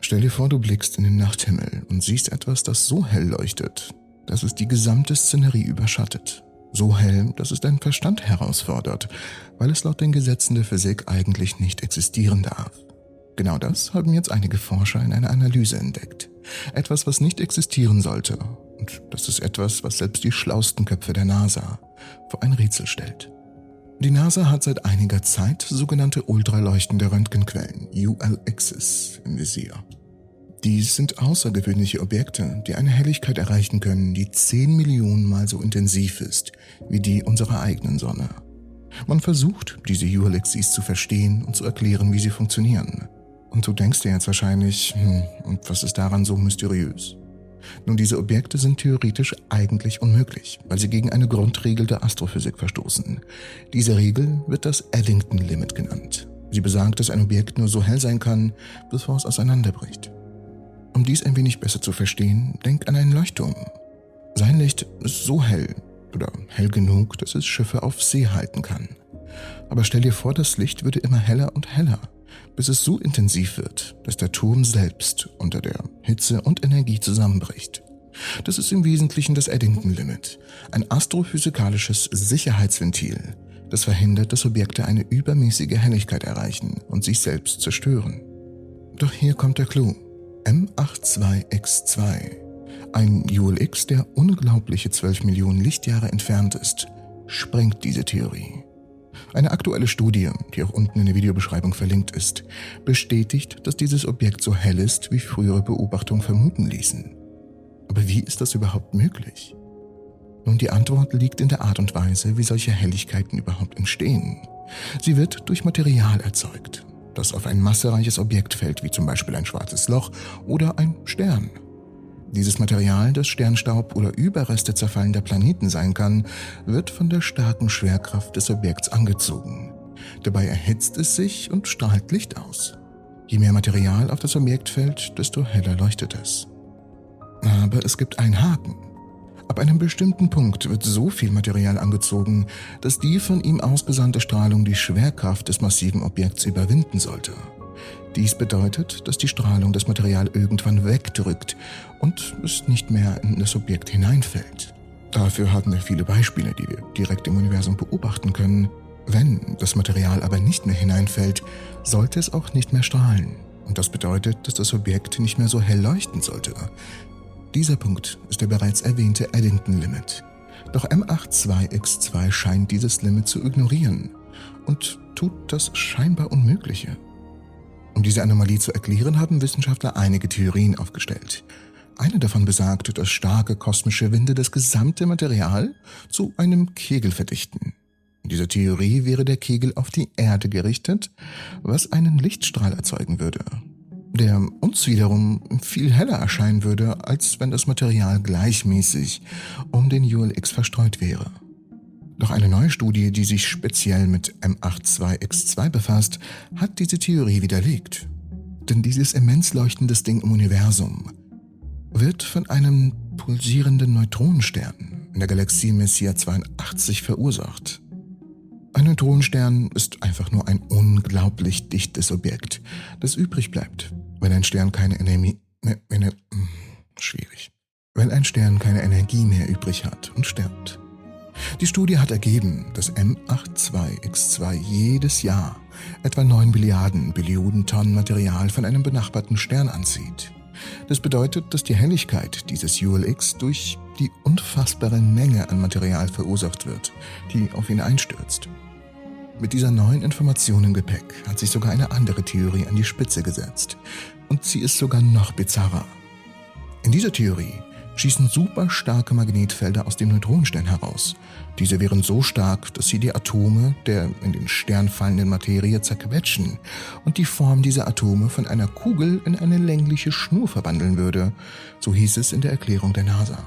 Stell dir vor, du blickst in den Nachthimmel und siehst etwas, das so hell leuchtet, dass es die gesamte Szenerie überschattet. So hell, dass es deinen Verstand herausfordert, weil es laut den Gesetzen der Physik eigentlich nicht existieren darf. Genau das haben jetzt einige Forscher in einer Analyse entdeckt. Etwas, was nicht existieren sollte. Und das ist etwas, was selbst die schlausten Köpfe der NASA vor ein Rätsel stellt. Die NASA hat seit einiger Zeit sogenannte ultraleuchtende Röntgenquellen, ULXs, im Visier. Dies sind außergewöhnliche Objekte, die eine Helligkeit erreichen können, die 10 Millionen Mal so intensiv ist wie die unserer eigenen Sonne. Man versucht, diese ULXs zu verstehen und zu erklären, wie sie funktionieren. Und du denkst dir jetzt wahrscheinlich, hm, und was ist daran so mysteriös? Nun, diese Objekte sind theoretisch eigentlich unmöglich, weil sie gegen eine Grundregel der Astrophysik verstoßen. Diese Regel wird das Eddington Limit genannt. Sie besagt, dass ein Objekt nur so hell sein kann, bevor es auseinanderbricht. Um dies ein wenig besser zu verstehen, denk an einen Leuchtturm. Sein Licht ist so hell oder hell genug, dass es Schiffe auf See halten kann. Aber stell dir vor, das Licht würde immer heller und heller bis es so intensiv wird, dass der Turm selbst unter der Hitze und Energie zusammenbricht. Das ist im Wesentlichen das Eddington-Limit, ein astrophysikalisches Sicherheitsventil, das verhindert, dass Objekte eine übermäßige Helligkeit erreichen und sich selbst zerstören. Doch hier kommt der Clou. M82X2, ein ULX, der unglaubliche 12 Millionen Lichtjahre entfernt ist, sprengt diese Theorie. Eine aktuelle Studie, die auch unten in der Videobeschreibung verlinkt ist, bestätigt, dass dieses Objekt so hell ist, wie frühere Beobachtungen vermuten ließen. Aber wie ist das überhaupt möglich? Nun, die Antwort liegt in der Art und Weise, wie solche Helligkeiten überhaupt entstehen. Sie wird durch Material erzeugt, das auf ein massereiches Objekt fällt, wie zum Beispiel ein schwarzes Loch oder ein Stern. Dieses Material, das Sternstaub oder Überreste zerfallender Planeten sein kann, wird von der starken Schwerkraft des Objekts angezogen. Dabei erhitzt es sich und strahlt Licht aus. Je mehr Material auf das Objekt fällt, desto heller leuchtet es. Aber es gibt einen Haken. Ab einem bestimmten Punkt wird so viel Material angezogen, dass die von ihm ausgesandte Strahlung die Schwerkraft des massiven Objekts überwinden sollte. Dies bedeutet, dass die Strahlung das Material irgendwann wegdrückt und es nicht mehr in das Objekt hineinfällt. Dafür haben wir viele Beispiele, die wir direkt im Universum beobachten können. Wenn das Material aber nicht mehr hineinfällt, sollte es auch nicht mehr strahlen. Und das bedeutet, dass das Objekt nicht mehr so hell leuchten sollte. Dieser Punkt ist der bereits erwähnte Eddington Limit. Doch M82X2 scheint dieses Limit zu ignorieren und tut das scheinbar Unmögliche. Um diese Anomalie zu erklären, haben Wissenschaftler einige Theorien aufgestellt. Eine davon besagt, dass starke kosmische Winde das gesamte Material zu einem Kegel verdichten. In dieser Theorie wäre der Kegel auf die Erde gerichtet, was einen Lichtstrahl erzeugen würde, der uns wiederum viel heller erscheinen würde, als wenn das Material gleichmäßig um den ULX verstreut wäre. Doch eine neue Studie, die sich speziell mit M82X2 befasst, hat diese Theorie widerlegt. Denn dieses immens leuchtendes Ding im Universum wird von einem pulsierenden Neutronenstern in der Galaxie Messier 82 verursacht. Ein Neutronenstern ist einfach nur ein unglaublich dichtes Objekt, das übrig bleibt, wenn ein Stern keine Energie, ne, ne, schwierig, wenn ein Stern keine Energie mehr übrig hat und stirbt. Die Studie hat ergeben, dass M82X2 jedes Jahr etwa 9 Billiarden Billionen Tonnen Material von einem benachbarten Stern anzieht. Das bedeutet, dass die Helligkeit dieses ULX durch die unfassbare Menge an Material verursacht wird, die auf ihn einstürzt. Mit dieser neuen Information im Gepäck hat sich sogar eine andere Theorie an die Spitze gesetzt. Und sie ist sogar noch bizarrer. In dieser Theorie schießen super starke Magnetfelder aus dem Neutronenstern heraus. Diese wären so stark, dass sie die Atome der in den Stern fallenden Materie zerquetschen und die Form dieser Atome von einer Kugel in eine längliche Schnur verwandeln würde, so hieß es in der Erklärung der NASA.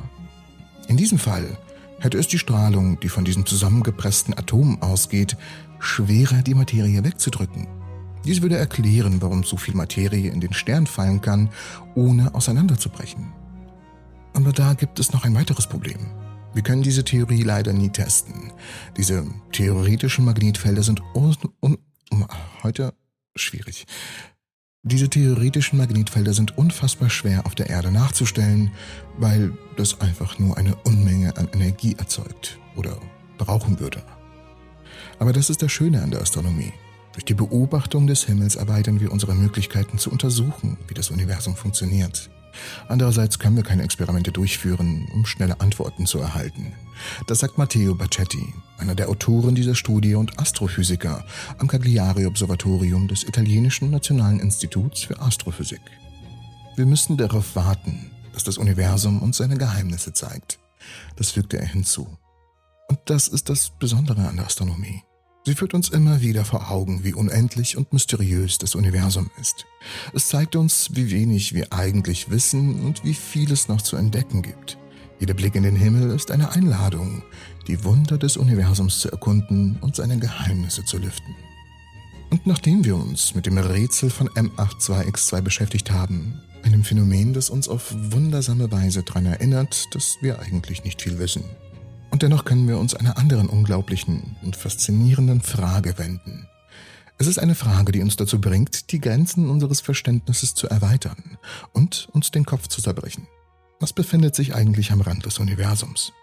In diesem Fall hätte es die Strahlung, die von diesen zusammengepressten Atomen ausgeht, schwerer die Materie wegzudrücken. Dies würde erklären, warum so viel Materie in den Stern fallen kann, ohne auseinanderzubrechen. Aber da gibt es noch ein weiteres Problem. Wir können diese Theorie leider nie testen. Diese theoretischen Magnetfelder sind un, un, heute schwierig. Diese theoretischen Magnetfelder sind unfassbar schwer auf der Erde nachzustellen, weil das einfach nur eine Unmenge an Energie erzeugt oder brauchen würde. Aber das ist das Schöne an der Astronomie. Durch die Beobachtung des Himmels erweitern wir unsere Möglichkeiten zu untersuchen, wie das Universum funktioniert. Andererseits können wir keine Experimente durchführen, um schnelle Antworten zu erhalten. Das sagt Matteo Baccetti, einer der Autoren dieser Studie und Astrophysiker am Cagliari-Observatorium des italienischen Nationalen Instituts für Astrophysik. Wir müssen darauf warten, dass das Universum uns seine Geheimnisse zeigt. Das fügte er hinzu. Und das ist das Besondere an der Astronomie. Sie führt uns immer wieder vor Augen, wie unendlich und mysteriös das Universum ist. Es zeigt uns, wie wenig wir eigentlich wissen und wie viel es noch zu entdecken gibt. Jeder Blick in den Himmel ist eine Einladung, die Wunder des Universums zu erkunden und seine Geheimnisse zu lüften. Und nachdem wir uns mit dem Rätsel von M82X2 beschäftigt haben, einem Phänomen, das uns auf wundersame Weise daran erinnert, dass wir eigentlich nicht viel wissen, dennoch können wir uns einer anderen unglaublichen und faszinierenden Frage wenden. Es ist eine Frage, die uns dazu bringt, die Grenzen unseres Verständnisses zu erweitern und uns den Kopf zu zerbrechen. Was befindet sich eigentlich am Rand des Universums?